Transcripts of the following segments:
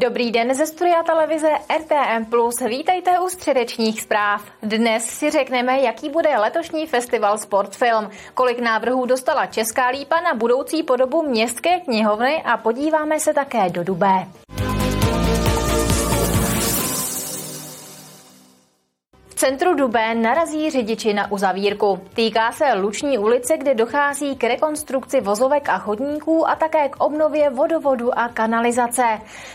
Dobrý den ze studia televize RTM+. Vítejte u středečních zpráv. Dnes si řekneme, jaký bude letošní festival Sportfilm, kolik návrhů dostala Česká lípa na budoucí podobu městské knihovny a podíváme se také do Dubé. Centru Dubé narazí řidiči na uzavírku. Týká se Luční ulice, kde dochází k rekonstrukci vozovek a chodníků a také k obnově vodovodu a kanalizace.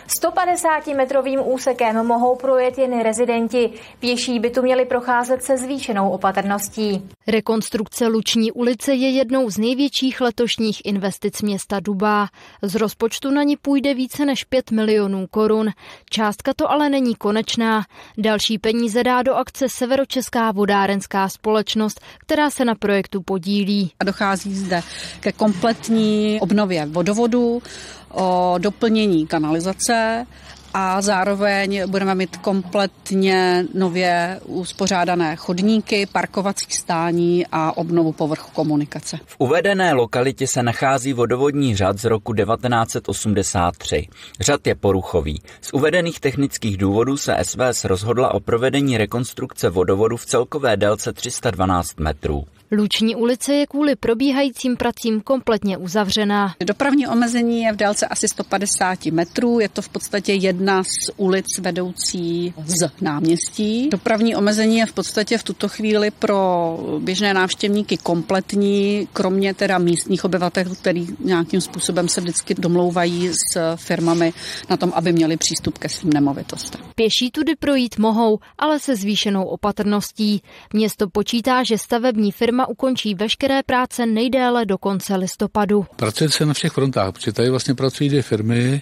150-metrovým úsekem mohou projet jen rezidenti. Pěší by tu měli procházet se zvýšenou opatrností. Rekonstrukce Luční ulice je jednou z největších letošních investic města Dubá. Z rozpočtu na ní půjde více než 5 milionů korun. Částka to ale není konečná. Další peníze dá do akce Severočeská vodárenská společnost, která se na projektu podílí. A dochází zde ke kompletní obnově vodovodu, o doplnění kanalizace a zároveň budeme mít kompletně nově uspořádané chodníky, parkovací stání a obnovu povrchu komunikace. V uvedené lokalitě se nachází vodovodní řad z roku 1983. Řad je poruchový. Z uvedených technických důvodů se SVS rozhodla o provedení rekonstrukce vodovodu v celkové délce 312 metrů. Luční ulice je kvůli probíhajícím pracím kompletně uzavřená. Dopravní omezení je v délce asi 150 metrů, je to v podstatě jedna z ulic vedoucí z náměstí. Dopravní omezení je v podstatě v tuto chvíli pro běžné návštěvníky kompletní, kromě teda místních obyvatel, který nějakým způsobem se vždycky domlouvají s firmami na tom, aby měli přístup ke svým nemovitostem. Pěší tudy projít mohou, ale se zvýšenou opatrností. Město počítá, že stavební firma firma ukončí veškeré práce nejdéle do konce listopadu. Pracuje se na všech frontách, protože tady vlastně pracují dvě firmy, e,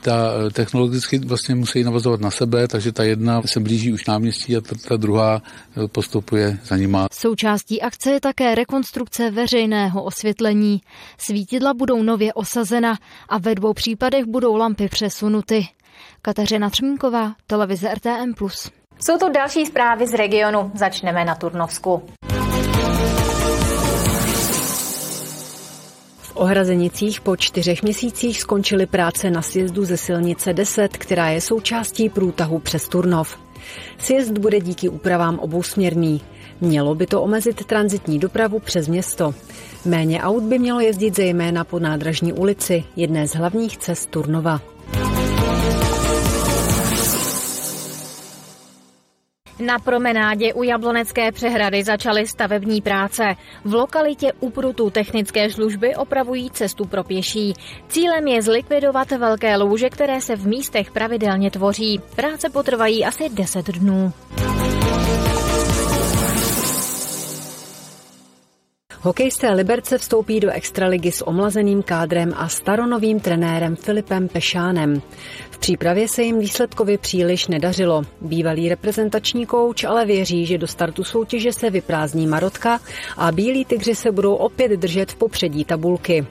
ta technologicky vlastně musí navazovat na sebe, takže ta jedna se blíží už náměstí a ta, ta druhá e, postupuje za nima. Součástí akce je také rekonstrukce veřejného osvětlení. Svítidla budou nově osazena a ve dvou případech budou lampy přesunuty. Kateřina Třmínková, televize RTM+. Jsou to další zprávy z regionu. Začneme na Turnovsku. Ohrazenicích po čtyřech měsících skončily práce na sjezdu ze silnice 10, která je součástí průtahu přes Turnov. Sjezd bude díky úpravám obousměrný. Mělo by to omezit transitní dopravu přes město. Méně aut by mělo jezdit zejména po nádražní ulici, jedné z hlavních cest Turnova. Na promenádě u Jablonecké přehrady začaly stavební práce. V lokalitě Uprutu technické služby opravují cestu pro pěší. Cílem je zlikvidovat velké louže, které se v místech pravidelně tvoří. Práce potrvají asi 10 dnů. Hokejisté Liberce vstoupí do extraligy s omlazeným kádrem a staronovým trenérem Filipem Pešánem. V přípravě se jim výsledkově příliš nedařilo. Bývalý reprezentační kouč ale věří, že do startu soutěže se vyprázdní Marotka a bílí tygři se budou opět držet v popředí tabulky.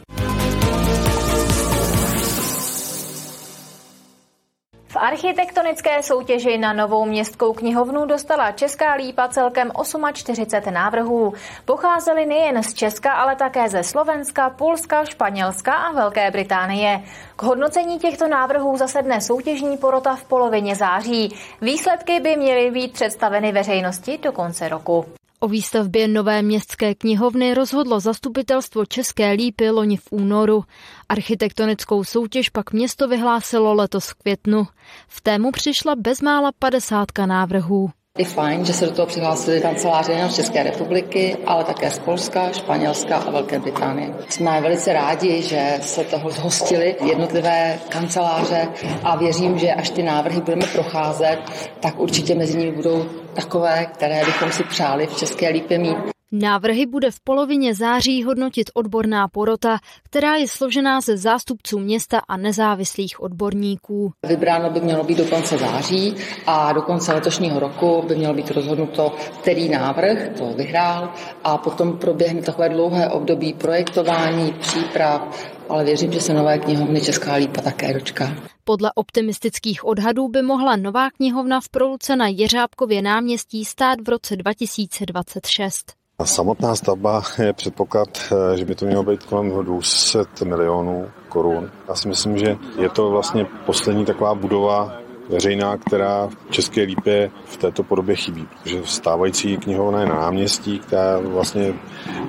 Architektonické soutěži na novou městskou knihovnu dostala Česká lípa celkem 48 návrhů. Pocházely nejen z Česka, ale také ze Slovenska, Polska, Španělska a Velké Británie. K hodnocení těchto návrhů zasedne soutěžní porota v polovině září. Výsledky by měly být představeny veřejnosti do konce roku. O výstavbě nové městské knihovny rozhodlo zastupitelstvo České lípy loni v únoru. Architektonickou soutěž pak město vyhlásilo letos v květnu. V tému přišla bezmála padesátka návrhů. Je fajn, že se do toho přihlásili kanceláře z České republiky, ale také z Polska, Španělska a Velké Británie. Jsme velice rádi, že se toho zhostili jednotlivé kanceláře a věřím, že až ty návrhy budeme procházet, tak určitě mezi nimi budou takové, které bychom si přáli v České lípě mít. Návrhy bude v polovině září hodnotit odborná porota, která je složená ze zástupců města a nezávislých odborníků. Vybráno by mělo být do konce září a do konce letošního roku by mělo být rozhodnuto, který návrh to vyhrál a potom proběhne takové dlouhé období projektování, příprav, ale věřím, že se nové knihovny Česká lípa také dočká. Podle optimistických odhadů by mohla nová knihovna v Proluce na Jeřábkově náměstí stát v roce 2026. Samotná stavba je předpoklad, eh, že by to mělo být kolem 200 milionů korun. Já si myslím, že je to vlastně poslední taková budova veřejná, která v České lípě v této podobě chybí. Protože stávající knihovna je na náměstí, která vlastně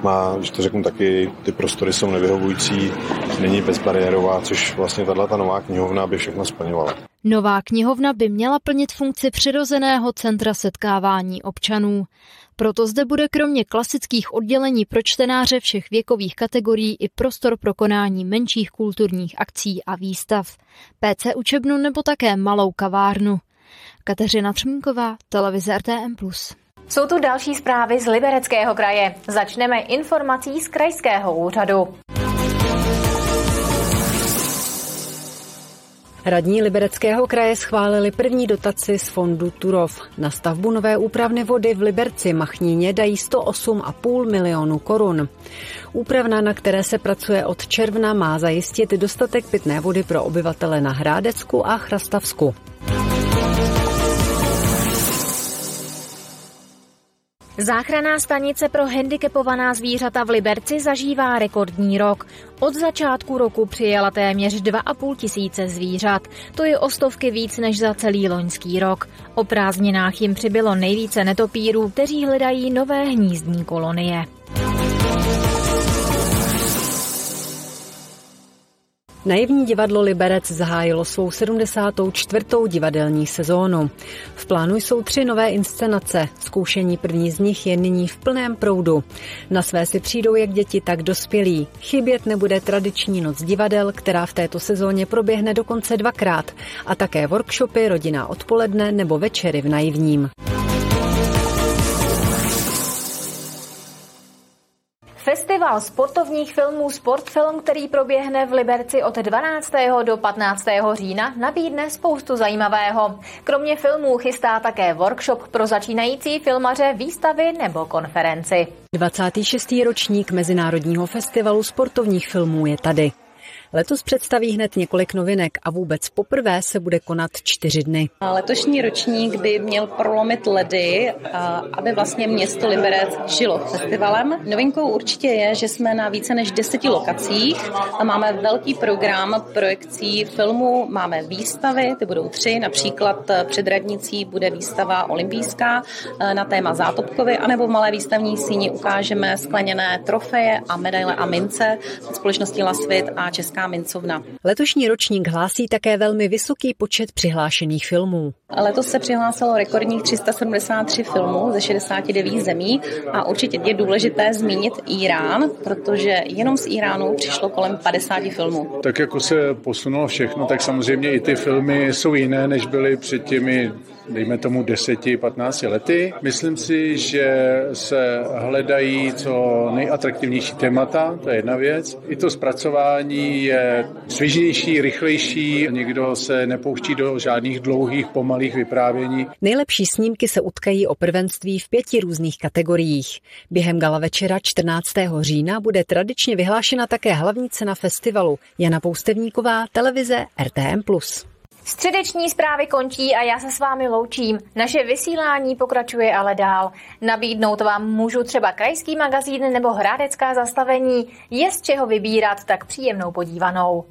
má, když to řeknu taky, ty prostory jsou nevyhovující, není bezbariérová, což vlastně tato nová knihovna by všechno splňovala. Nová knihovna by měla plnit funkci přirozeného centra setkávání občanů. Proto zde bude kromě klasických oddělení pro čtenáře všech věkových kategorií i prostor pro konání menších kulturních akcí a výstav, PC učebnu nebo také malou kavárnu. Kateřina Třmínková, televize RTM+. Jsou tu další zprávy z Libereckého kraje. Začneme informací z krajského úřadu. Radní Libereckého kraje schválili první dotaci z fondu Turov. Na stavbu nové úpravny vody v Liberci Machníně dají 108,5 milionů korun. Úpravna, na které se pracuje od června, má zajistit dostatek pitné vody pro obyvatele na Hrádecku a Chrastavsku. Záchranná stanice pro handicapovaná zvířata v Liberci zažívá rekordní rok. Od začátku roku přijela téměř 2,5 tisíce zvířat. To je o stovky víc než za celý loňský rok. O prázdninách jim přibylo nejvíce netopírů, kteří hledají nové hnízdní kolonie. Naivní divadlo Liberec zahájilo svou 74. divadelní sezónu. V plánu jsou tři nové inscenace. Zkoušení první z nich je nyní v plném proudu. Na své si přijdou jak děti, tak dospělí. Chybět nebude tradiční noc divadel, která v této sezóně proběhne dokonce dvakrát, a také workshopy, rodina odpoledne nebo večery v Naivním. Festival sportovních filmů Sportfilm, který proběhne v Liberci od 12. do 15. října, nabídne spoustu zajímavého. Kromě filmů chystá také workshop pro začínající filmaře, výstavy nebo konferenci. 26. ročník Mezinárodního festivalu sportovních filmů je tady. Letos představí hned několik novinek a vůbec poprvé se bude konat čtyři dny. Letošní ročník by měl prolomit ledy, aby vlastně město Liberec žilo festivalem. Novinkou určitě je, že jsme na více než deseti lokacích a máme velký program projekcí filmů, máme výstavy, ty budou tři, například před radnicí bude výstava olympijská na téma Zátopkovy, anebo v malé výstavní síni ukážeme skleněné trofeje a medaile a mince společnosti Lasvit a Česká Česká mincovna. Letošní ročník hlásí také velmi vysoký počet přihlášených filmů. Letos se přihlásilo rekordních 373 filmů ze 69 zemí a určitě je důležité zmínit Irán, protože jenom z Iránu přišlo kolem 50 filmů. Tak jako se posunulo všechno, tak samozřejmě i ty filmy jsou jiné, než byly před těmi dejme tomu 10-15 lety. Myslím si, že se hledají co nejatraktivnější témata, to je jedna věc. I to zpracování je svěžnější, rychlejší, nikdo se nepouští do žádných dlouhých, pomalých vyprávění. Nejlepší snímky se utkají o prvenství v pěti různých kategoriích. Během gala večera 14. října bude tradičně vyhlášena také hlavní cena festivalu. Jana Poustevníková, televize RTM+. Středeční zprávy končí a já se s vámi loučím. Naše vysílání pokračuje ale dál. Nabídnout vám můžu třeba krajský magazín nebo hrádecká zastavení. Je z čeho vybírat, tak příjemnou podívanou.